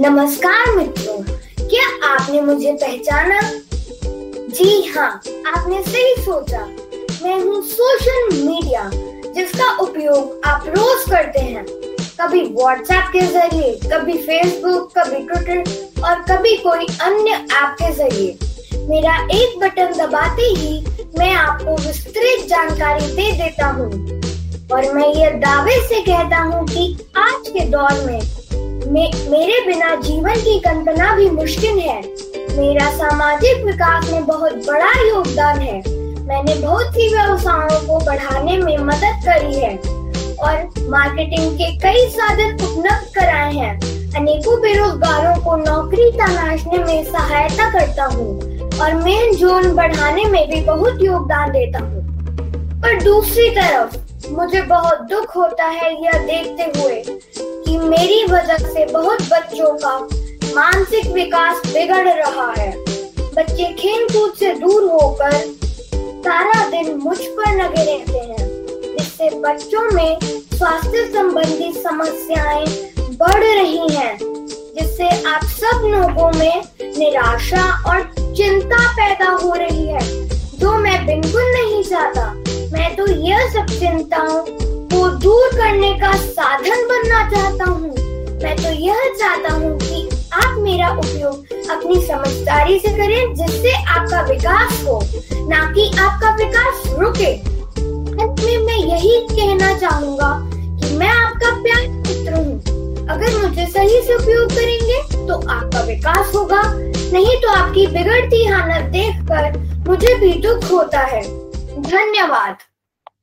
नमस्कार मित्रों, क्या आपने मुझे पहचाना? जी हाँ आपने सही सोचा। मैं हूँ सोशल मीडिया जिसका उपयोग आप रोज करते हैं। कभी व्हाट्सएप के ज़रिए, कभी फेसबुक कभी ट्विटर और कभी कोई अन्य ऐप के ज़रिए। मेरा एक बटन दबाते ही मैं आपको विस्तृत जानकारी दे देता हूँ। और मैं ये दावे से कहता हूँ कि आज के दौर में मे, मेरे बिना जीवन की कल्पना भी मुश्किल है। मेरा सामाजिक विकास में बहुत बड़ा योगदान है। मैंने बहुत सी व्यवसायों को बढ़ाने में मदद करी है और मार्केटिंग के कई साधन उपलब्ध कराए हैं। अनेकों बेरोजगारों को नौकरी तलाशने में सहायता करता हूँ और मेन जोन बढ़ाने में भी बहुत योगदान देता हूँ। पर दूसरी तरफ़ मुझे बहुत दुख होता है यह देखते हुए मेरी वजह से बहुत बच्चों का मानसिक विकास बिगड़ रहा है। बच्चे खेल कूद से दूर होकर सारा दिन मुझ पर लगे रहते हैं। इससे बच्चों में स्वास्थ्य संबंधी समस्याएँ बढ़ रही हैं, जिससे आप सब लोगों में निराशा और चिंता पैदा हो रही है। जो मैं बिल्कुल नहीं चाहता, मैं तो यह सब चिंताओं दूर करने का साधन बनना चाहता हूँ। मैं तो यह चाहता हूँ कि आप मेरा उपयोग अपनी समझदारी से करें, जिससे आपका विकास हो, ना कि आपका विकास रुके। अंत में मैं यही कहना चाहूँगा कि मैं आपका प्यार मित्र हूँ। अगर मुझे सही से उपयोग करेंगे तो आपका विकास होगा। नहीं तो आपकी बिगड़ती हालत देखकर मुझे भी दुख होता है। धन्यवाद।